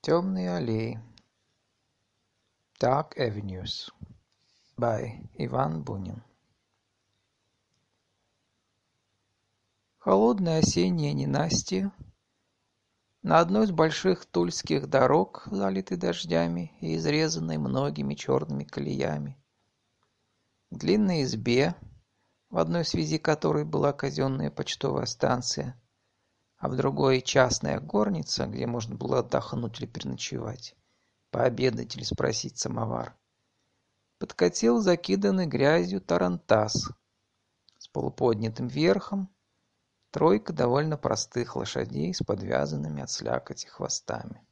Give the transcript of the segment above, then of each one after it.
Темные аллеи. Dark Avenues. By Иван Бунин. Холодное осеннее ненастье на одной из больших тульских дорог, залитой дождями и изрезанной многими черными колеями. В длинной избе, в одной связи которой была казенная почтовая станция, а в другой частная горница, где можно было отдохнуть или переночевать, пообедать или спросить самовар, подкатил закиданный грязью тарантас с полуподнятым верхом, тройка довольно простых лошадей с подвязанными от слякоти хвостами.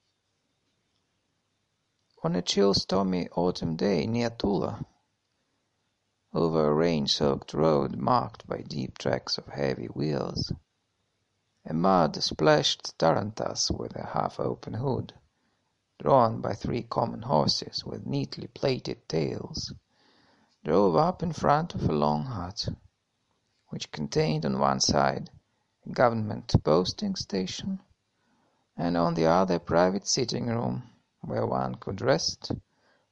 On a chill stormy autumn day near Tula, over a rain-soaked road marked by deep tracks of heavy wheels, A mud-splashed tarantass with a half-open hood, drawn by three common horses with neatly plaited tails, drove up in front of a long hut, which contained on one side a government posting station, and on the other a private sitting room, where one could rest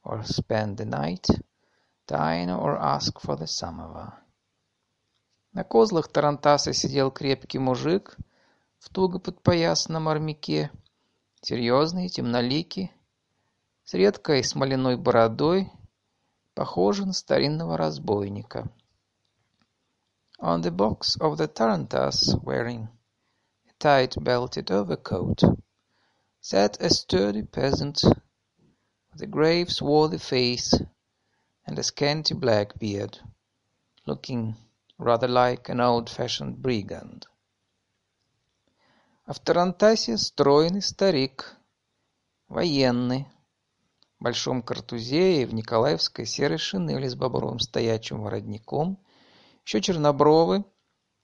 or spend the night, dine or ask for the samovar. На козлах тарантаса сидел крепкий мужик в туго подпоясанном армяке, серьезный, темноликий, с редкой смоляной бородой, похожий на старинного разбойника. On the box of the tarantass, wearing a tight belted overcoat, sat a sturdy peasant with a grave swarthy face and a scanty black beard, looking rather like an old-fashioned brigand. А в тарантасе стройный старик, военный, в большом картузе и в николаевской серой шинели с бобровым стоячим воротником, еще чернобровый,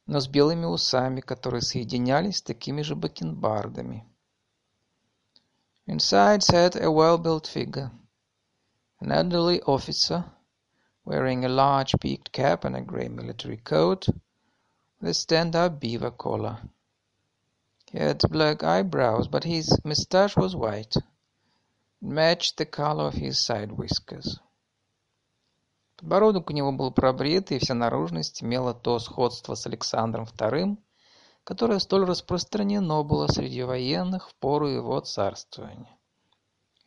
но с белыми усами, которые соединялись с такими же бакенбардами. Inside sat a well-built figure, an elderly officer, wearing a large peaked cap and a grey military coat, with a stand-up beaver collar. He had black eyebrows, but his moustache was white. It matched the color of his side whiskers. Подбородок у него был пробрит, и вся наружность имела то сходство с Александром II, которое столь распространено было среди военных в пору его царствования.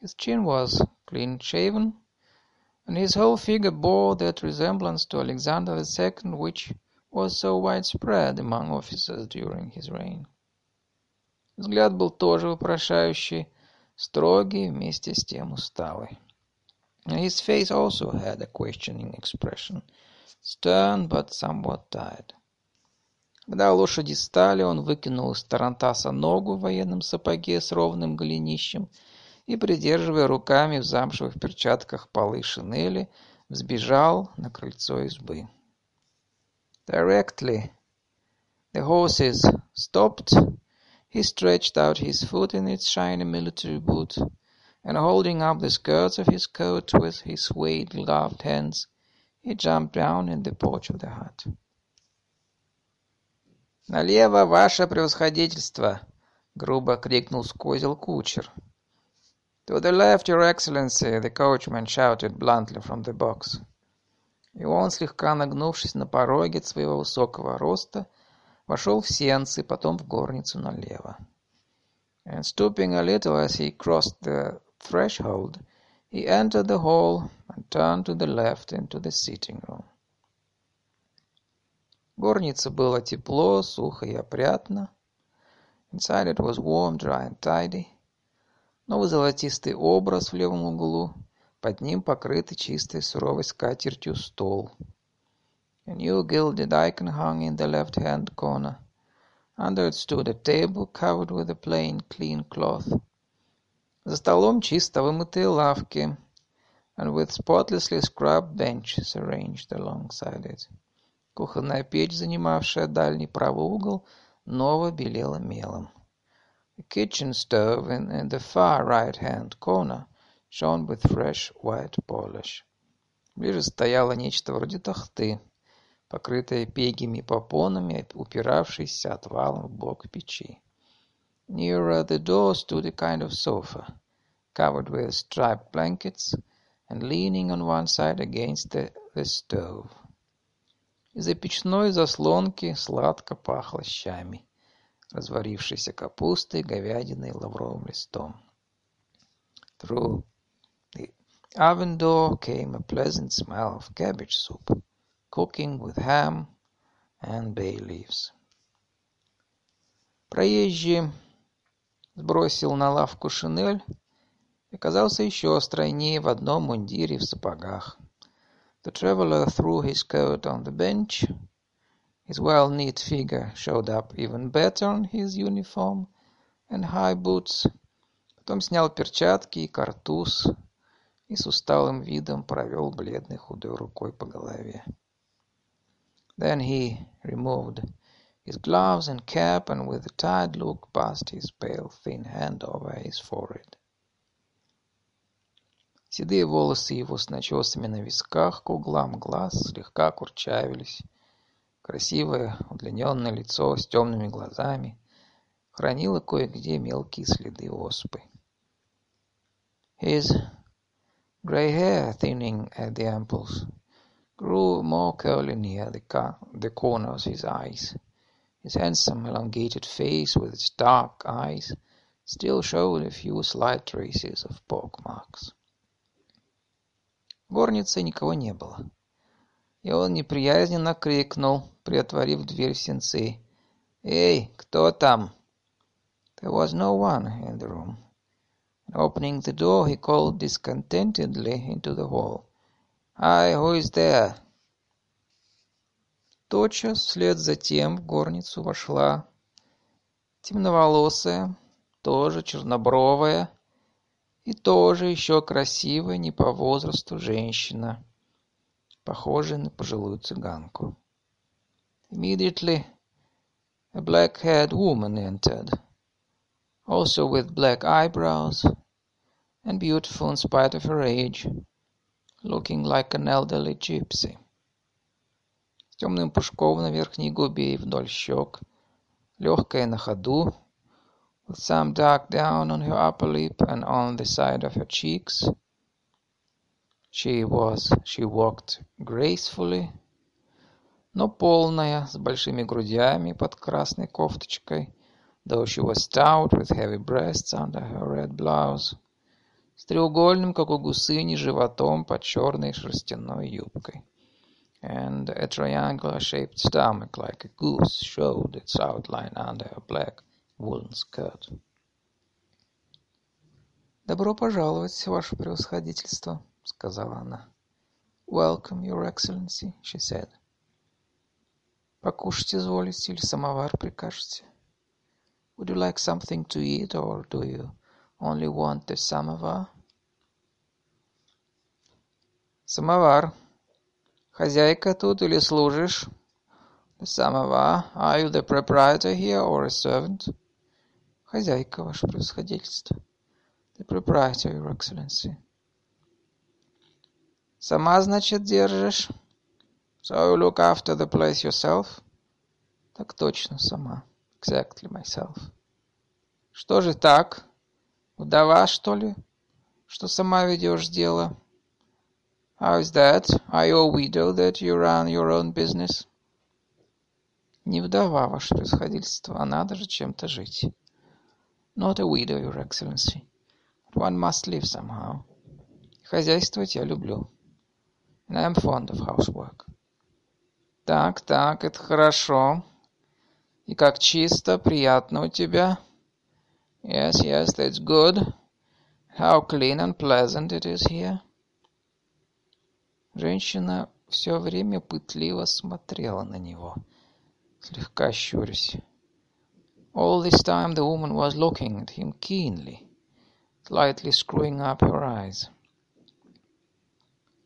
His chin was clean-shaven, and his whole figure bore that resemblance to Alexander II which was so widespread among officers during his reign. Взгляд был тоже вопрошающий, строгий, вместе с тем усталый. His face also had a questioning expression, stern but somewhat tired. Когда лошади стали, он выкинул из тарантаса ногу в военном сапоге с ровным голенищем и, придерживая руками в замшевых перчатках полы шинели, взбежал на крыльцо избы. Directly the horses stopped, He stretched out his foot in its shiny military boot, and holding up the skirts of his coat with his suede gloved hands, he jumped down in the porch of the hut. «Налево, ваше превосходительство!» — грубо крикнул с козел кучер. «To the left, your excellency!» — the coachman shouted bluntly from the box. И он, слегка нагнувшись на пороге от своего высокого роста, — вошел в сенцы, потом в горницу налево. And stooping a little as he crossed the threshold, he entered the hall and turned to the left into the sitting room. Горнице было тепло, сухо и опрятно. Inside it was warm, dry and tidy. Новый золотистый образ в левом углу, под ним покрытый чистой суровой скатертью стол — A new gilded icon hung in the left-hand corner. Under it stood a table covered with a plain, clean cloth. За столом чисто вымытые лавки, and with spotlessly scrubbed benches arranged alongside it. Кухонная печь, занимавшая дальний правый угол, ново белела мелом. The kitchen stove in, in the far right-hand corner shone with fresh white polish. Ближе стояло нечто вроде тахты, Покрытая пегими попонами, упиравшейся отвалом в бок печи. Nearer the door stood a kind of sofa, covered with striped blankets and leaning on one side against the, the stove. Из-за печной заслонки сладко пахло щами, разварившейся капустой, говядиной и лавровым листом. Through the oven door came a pleasant smell of cabbage soup, cooking with ham and bay leaves. Проезжий сбросил на лавку шинель и оказался еще стройнее в одном мундире в сапогах. The traveller threw his coat on the bench. His well-knit figure showed up even better on his uniform and high boots. Потом снял перчатки и картуз и с усталым видом провел бледной худой рукой по голове. Then he removed his gloves and cap and with a tired look passed his pale thin hand over his forehead. Седые волосы его с начесами на висках к углам глаз слегка курчавились. Красивое удлиненное лицо с темными глазами хранило кое-где мелкие следы оспы. His grey hair, thinning at the amples, grew more curly near the, the corners of his eyes. His handsome elongated face with its dark eyes still showed a few slight traces of pockmarks. В горнице никого не было. И он неприязненно крикнул, приотворив дверь в сенцы. «Эй, кто там?» There was no one in the room. And opening the door, he called discontentedly into the hall. «Hi, who is there?» Тотчас вслед за тем в горницу вошла темноволосая, тоже чернобровая, и тоже еще красивая не по возрасту женщина, похожая на пожилую цыганку. Immediately a black-haired woman entered, also with black eyebrows and beautiful in spite of her age, looking like an elderly gypsy. С темным пушком на верхней губе и вдоль щек, легкая на ходу, with some dark down on her upper lip and on the side of her cheeks. She was, she walked gracefully, но полная, с большими грудями под красной кофточкой, though she was stout with heavy breasts under her red blouse, С треугольным, как у гусыни, животом под черной шерстяной юбкой. And a triangular-shaped stomach, like a goose, showed its outline under her black woolen skirt. «Добро пожаловать, ваше превосходительство», — сказала она. «Welcome, your excellency», — she said. «Покушать изволите или самовар прикажете? Would you like something to eat, or do you only want the samovar?» «Самовар. Хозяйка тут или служишь?» «The samovar. Are you the proprietor here, or a servant?» Хозяйка, ваше превосходительство. The proprietor, your excellency. Сама, значит, держишь? So you look after the place yourself? Так точно, сама. Exactly myself. Что же так? Вдова, что ли? Что сама ведешь дело? How is that? Are you a widow that you run your own business? Не вдова, ваше превосходительство, а надо же чем-то жить. Not a widow, your excellency. One must live somehow. Хозяйствовать я люблю. And I am fond of housework. Так, так, это хорошо. И как чисто, приятно у тебя. Yes, yes, that's good. How clean and pleasant it is here. Женщина все время пытливо смотрела на него, слегка щурясь. All this time the woman was looking at him keenly, slightly screwing up her eyes.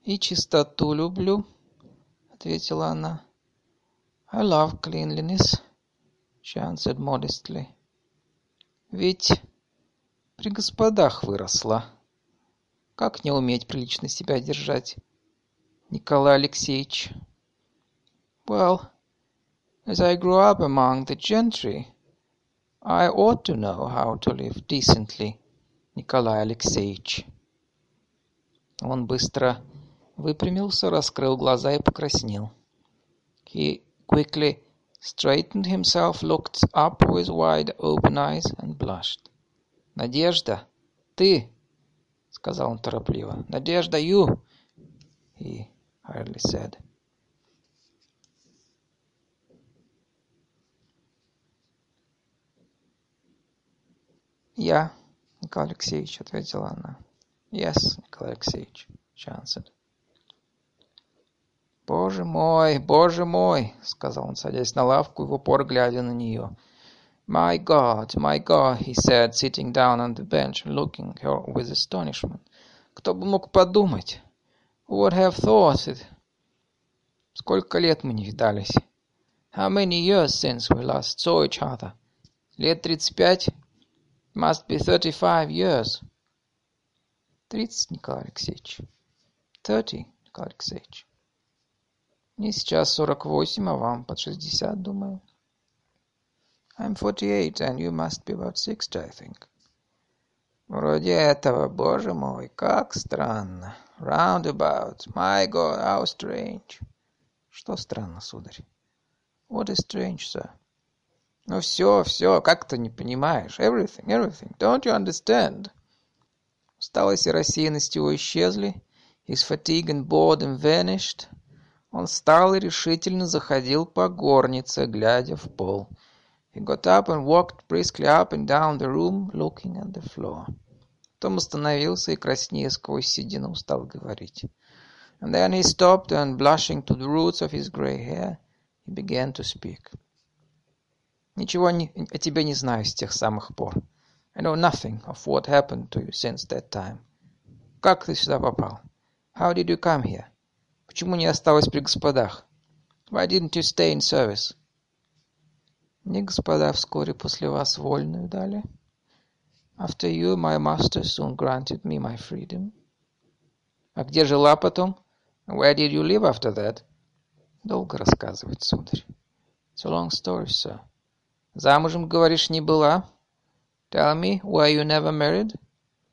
«И чистоту люблю», — ответила она. «I love cleanliness», — she answered modestly. «Ведь при господах выросла. Как не уметь прилично себя держать, Николай Алексеевич?» «Well, as I grew up among the gentry», I ought to know how to live decently, Николай Алексеевич. Он быстро выпрямился, раскрыл глаза и покраснел. He quickly straightened himself, looked up with wide open eyes and blushed. «Надежда, ты!» — сказал он торопливо. «Надежда, you!» he hardly said. «Я, Николай Алексеевич», — ответила она. «Yes, Николай Алексеевич», — she answered. «Боже мой, боже мой!» — сказал он, садясь на лавку и в упор глядя на нее. «My God, my God!» he said, sitting down on the bench looking her with astonishment. «Кто бы мог подумать? Would have thought it? Сколько лет мы не видались? How many years since we last saw each other? Лет тридцать пять? Must be thirty-five years. Тридцать, Николай Алексеевич. Thirty, Николай Алексеевич. Мне сейчас сорок восемь, а вам под шестьдесят, думаю. I'm forty-eight, and you must be about sixty, I think. Вроде этого, боже мой, как странно. Roundabout, my God, how strange. Что странно, сударь? What is strange, sir? Ну все, все, как ты не понимаешь? Everything, everything. Don't you understand? Усталость и рассеянность его исчезли. His fatigue and boredom vanished. Он встал и решительно заходил по горнице, глядя в пол. He got up and walked briskly up and down the room, looking at the floor. Потом остановился и, краснея сквозь седину, стал говорить. And then he stopped and, blushing to the roots of his grey hair, he began to speak. Ничего не, о тебе не знаю с тех самых пор. I know nothing of what happened to you since that time. Как ты сюда попал? How did you come here? Почему не осталась при господах? Why didn't you stay in service? Мне господа вскоре после вас вольную дали. After you, my master soon granted me my freedom. А где жила потом? Where did you live after that? Долго рассказывать, сударь. It's a long story, sir. Замужем, говоришь, не была? Tell me, were you never married?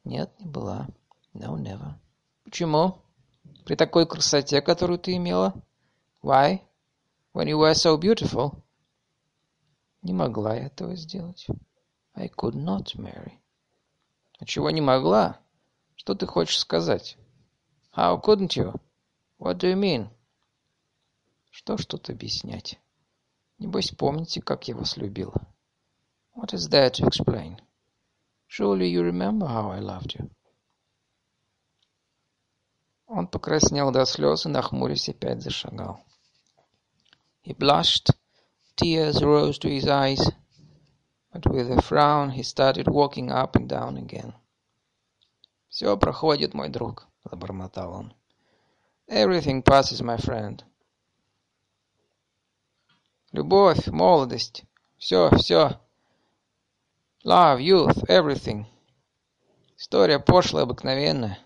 Нет, не была. No, never. Почему? При такой красоте, которую ты имела? Why? When you were so beautiful. Не могла я этого сделать. I could not marry. Чего не могла? Что ты хочешь сказать? How couldn't you? What do you mean? Что ж тут объяснять? Небось, помните, как я вас любила. What is there to explain? Surely you remember how I loved you. Он покраснел до слез и, нахмурясь, опять зашагал. He blushed, tears rose to his eyes, but with a frown he started walking up and down again. «Все проходит, мой друг», — забормотал он. «Everything passes, my friend». Любовь, молодость, все, все. Love, youth, everything. История пошлая, обыкновенная.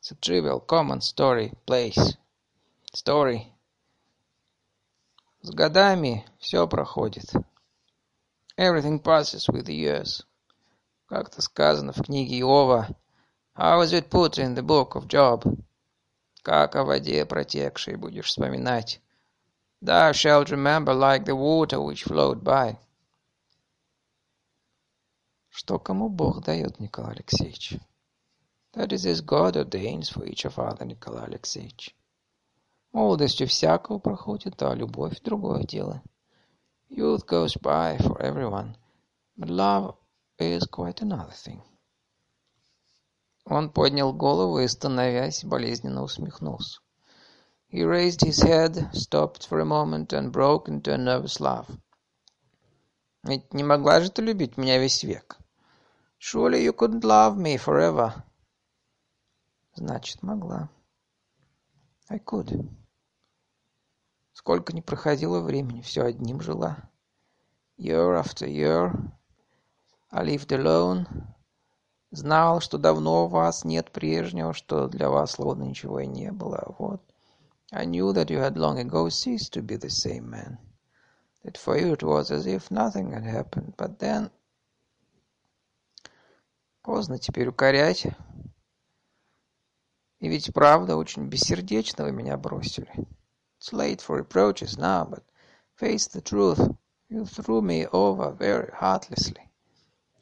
It's a trivial, common story, place. Story. С годами все проходит. Everything passes with the years. Как-то сказано в книге Иова. How is it put in the book of Job? Как о воде протекшей будешь вспоминать. Thou shalt remember like the water which flowed by. Что кому Бог дает, Николай Алексеевич? That is as God ordains for each of other, Николай Алексеевич. Молодость у всякого проходит, а любовь — другое дело. Youth goes by for everyone, but love is quite another thing. Он поднял голову и, становясь, болезненно усмехнулся. He raised his head, stopped for a moment and broke into a nervous laugh. Ведь не могла же ты любить меня весь век? Surely you couldn't love me forever. Значит, могла. I could. Сколько не проходило времени, все одним жила. Year after year, I lived alone. Знал, что давно у вас нет прежнего, что для вас словно ничего и не было. Вот. I knew that you had long ago ceased to be the same man. That for you it was as if nothing had happened. But then... Поздно теперь укорять. И ведь правда очень бессердечно вы меня бросили. It's late for reproaches now, but face the truth. You threw me over very heartlessly.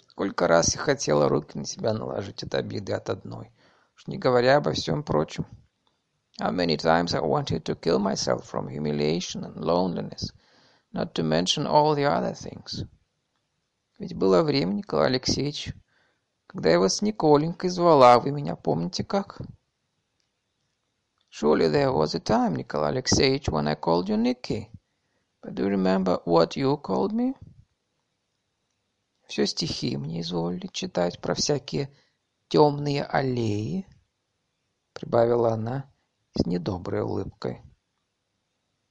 Сколько раз я хотела руки на себя наложить от обиды от одной, уж не говоря обо всем прочем. How many times I wanted to kill myself from humiliation and loneliness, not to mention all the other things. Ведь было время, Николай Алексеевич, когда я вас Николенькой звала, вы меня помните как? Surely there was a time, Nikolai Alexeyevich, when I called you Nicky. But do you remember what you called me? Все стихи мне изволили читать про всякие темные аллеи, прибавила она с недоброй улыбкой.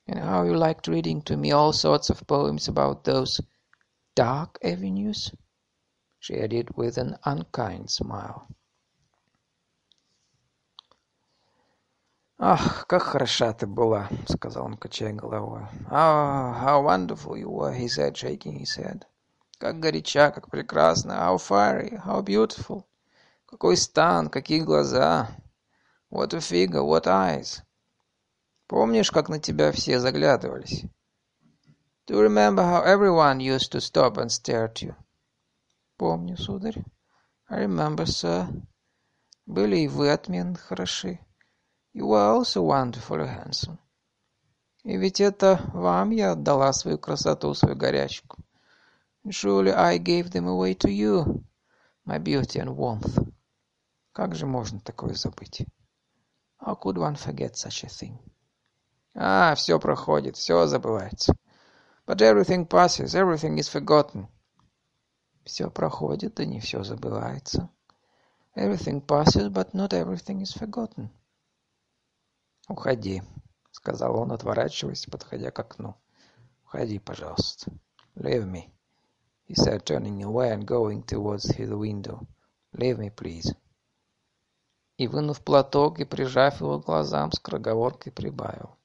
And how you liked reading to me all sorts of poems about those dark avenues? she added with an unkind smile. «Ах, как хороша ты была!» — сказал он, качая головой. «Ah, how wonderful you were!» — he said, shaking his head. «Как горяча, как прекрасна! How fiery, how beautiful! Какой стан, какие глаза! What a figure, what eyes! Помнишь, как на тебя все заглядывались? Do you remember how everyone used to stop and stare at you? Помню, сударь. I remember, sir. Были и вы отменно хороши. You were also wonderfully handsome. И ведь это вам я отдала свою красоту, свою горячку. Surely I gave them away to you, my beauty and warmth. Как же можно такое забыть? How could one forget such a thing? А, все проходит, все забывается. But everything passes, everything is forgotten. Все проходит, да не все забывается. Everything passes, but not everything is forgotten. «Уходи», — сказал он, отворачиваясь, подходя к окну. «Уходи, пожалуйста». «Leave me», — he said, turning away and going towards the window. «Leave me, please». И, вынув платок и прижав его к глазам, скороговоркой прибавил.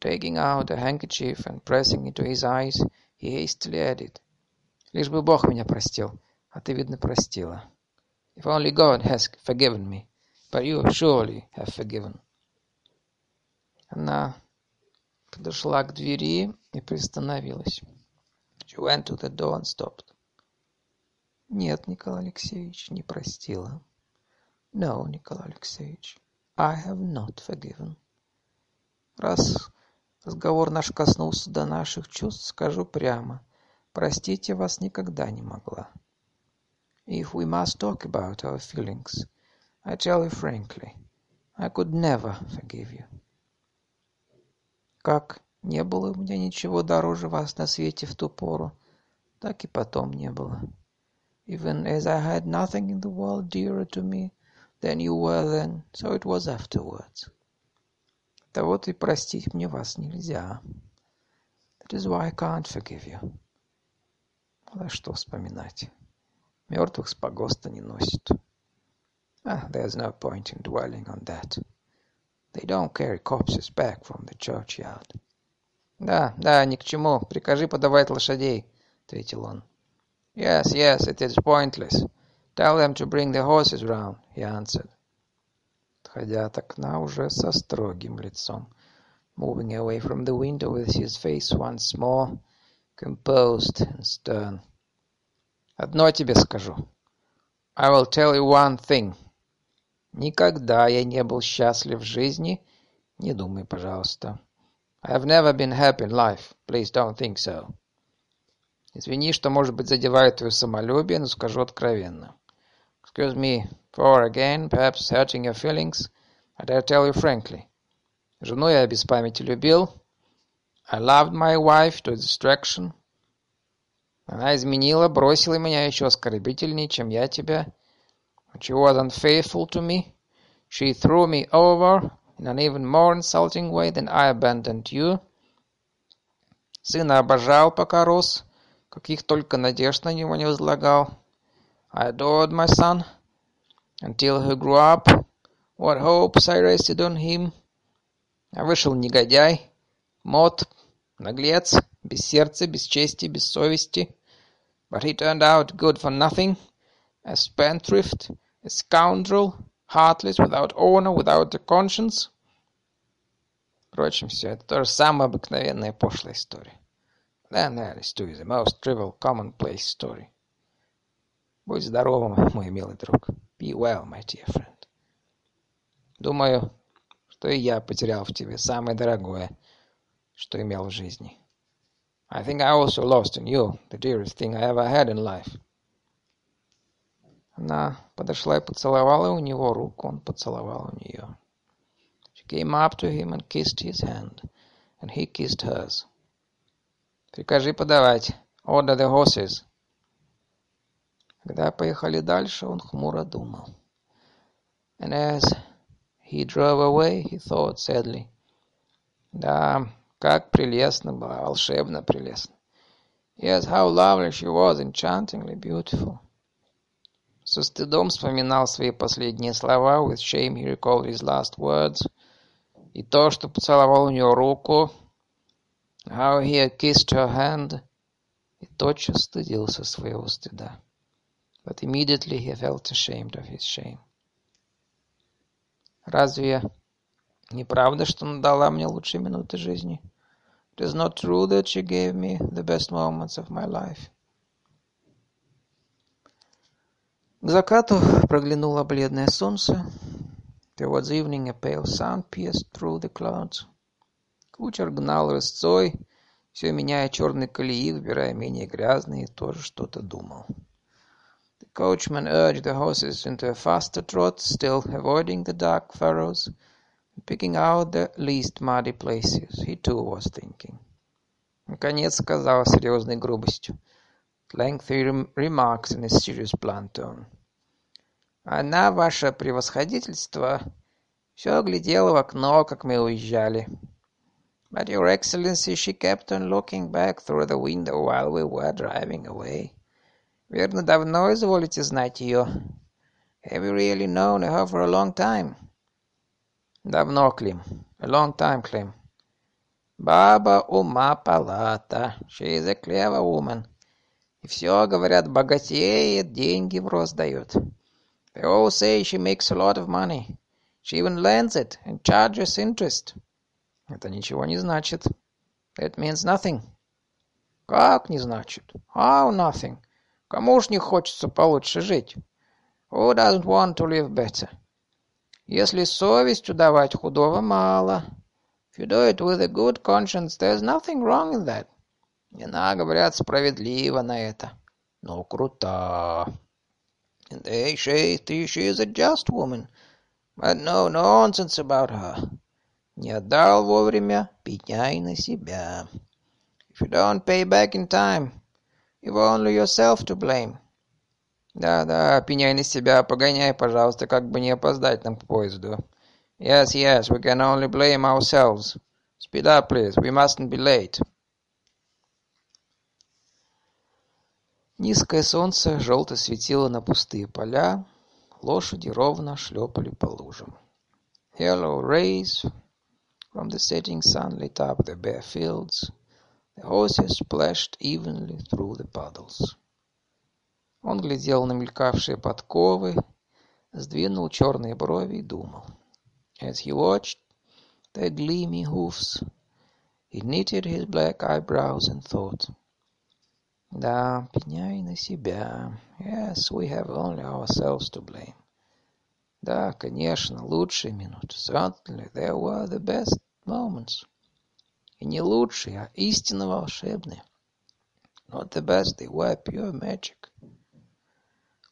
taking out a handkerchief and pressing it to his eyes, he hastily added, Лишь бы Бог меня простил, а ты, видно, простила. If only God has forgiven me, but you surely have forgiven. Она подошла к двери и приостановилась. She went to the door and stopped. Нет, Николай Алексеевич, не простила. No, Николай Алексеевич, I have not forgiven. Раз разговор наш коснулся до наших чувств, скажу прямо. Простить я вас никогда не могла. If we must talk about our feelings, I tell you frankly, I could never forgive you. Как не было у меня ничего дороже вас на свете в ту пору, так и потом не было. Even as I had nothing in the world dearer to me than you were then, so it was afterwards. Того-то и простить мне вас нельзя. That is why I can't forgive you. Да что вспоминать. Мертвых с погоста не носят. Ah, there's no point in dwelling on that. They don't carry corpses back from the churchyard. Да, да, ни к чему. Прикажи подавать лошадей, ответил он. Yes, yes, it is pointless. Tell them to bring the horses round, he answered. Отходя от окна уже со строгим лицом, moving away from the window with his face once more composed and stern. Одно тебе скажу. I will tell you one thing. Никогда я не был счастлив в жизни. Не думай, пожалуйста. I have never been happy in life. Please don't think so. Извини, что, может быть, задевает твое самолюбие, но скажу откровенно. Excuse me for again, perhaps hurting your feelings, but I'll tell you frankly. Жену я без памяти любил, I loved my wife to distraction. Она изменила, бросила меня еще оскорбительнее, чем я тебя. She was unfaithful to me. She threw me over in an even more insulting way than I abandoned you. Сына обожал, пока рос, каких только надежд на него не возлагал. I adored my son until he grew up. What hopes I rested on him. А вышел негодяй, мод, Наглец, без сердца, без чести, без совести. But he turned out good for nothing, a spendthrift, a scoundrel, heartless, without honor, without a conscience. Впрочем, все это тоже самая обыкновенная пошлая история. Then that is too the most trivial, commonplace story. Будь здоровым, мой милый друг. Be well, my dear friend. Думаю, что и я потерял в тебе самое дорогое, что имел в жизни. I think I also lost in you the dearest thing I ever had in life. Она подошла и поцеловала у него руку, он поцеловал у нее. She came up to him and kissed his hand, and he kissed hers. Прикажи подавать. Order the horses. Когда поехали дальше, он хмуро думал. And as he drove away, he thought sadly. Да, как прелестно была, волшебно прелестно. Yes, how lovely she was, enchantingly beautiful. Со стыдом вспоминал свои последние слова. With shame he recalled his last words. И то, что поцеловал у нее руку. How he had kissed her hand. И тотчас стыдился своего стыда. But immediately he felt ashamed of his shame. Разве не правда, что она дала мне лучшие минуты жизни? It is not true that she gave me the best moments of my life. К закату проглянуло бледное солнце. Towards evening a pale sun pierced through the clouds. Кучер гнал рысцой, все меняя черные колеи, выбирая менее грязные, и тоже что-то думал. The coachman urged the horses into a faster trot, still avoiding the dark furrows, and picking out the least muddy places. He too was thinking. Наконец сказал серьезной грубостью. At length he remarked in a serious blunt tone. Она, ваше превосходительство, все глядела в окно, как мы уезжали. But, your excellency, she kept on looking back through the window while we were driving away. Верно, давно изволите знать ее. Have you really known her for a long time? Давно, Клим. A long time, Клим. Баба ума палата. She is a clever woman. И все, говорят, богатеет, деньги в рост дает. They all say she makes a lot of money. She even lends it and charges interest. Это ничего не значит. That means nothing. Как не значит? How nothing? Кому ж не хочется получше жить? Who doesn't want to live better? Если совестью давать худого мало. If you do it with a good conscience, there's nothing wrong in that. Она, говорят, справедливо на это. Но крута. They say she is a just woman. But no nonsense about her. Не отдал вовремя, пеняй на себя. If you don't pay back in time, you've only yourself to blame. Да-да, пеняй на себя, погоняй, пожалуйста, как бы не опоздать нам к поезду. Yes, yes, we can only blame ourselves. Speed up, please, we mustn't be late. Низкое солнце желто светило на пустые поля, лошади ровно шлепали по лужам. Yellow rays from the setting sun lit up the bare fields. The horses splashed evenly through the puddles. Он глядел на мелькавшие подковы, сдвинул черные брови и думал. As he watched the gleaming hoofs, he knitted his black eyebrows and thought, Да, пеняй на себя. Yes, we have only ourselves to blame. Да, конечно, лучшие минуты. Certainly, there were the best moments. И не лучшие, а истинно волшебные. Not the best, they were pure magic.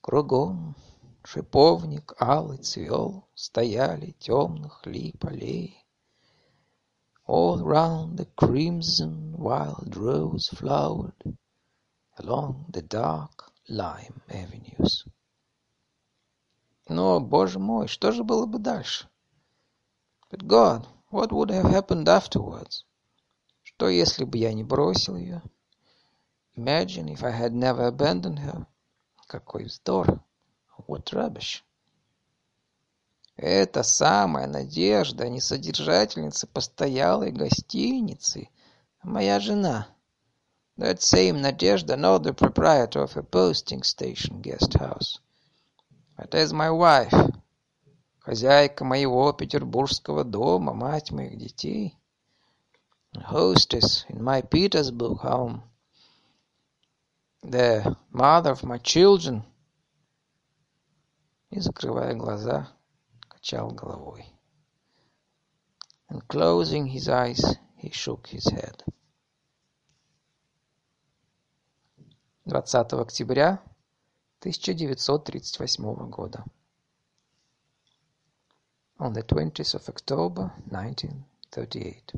Кругом шиповник алый цвел, Стояли темных лип аллеи. All round the crimson wild rose flowered, along the dark lime avenues. Но, боже мой, что же было бы дальше? But God, what would have happened afterwards? Что, если бы я не бросил ее? Imagine if I had never abandoned her. Какой вздор! What rubbish! Это самая надежда, не содержательница постоялой гостиницы, а моя жена — That same Nadezhda, not the proprietor of a posting station guest house. It is my wife, хозяйка моего петербургского дома, мать моих детей, hostess in my Petersburg home, the mother of my children, и, закрывая глаза, качал головой. And closing his eyes, he shook his head. 20 октября 1938 года. On the 20th of October 1938.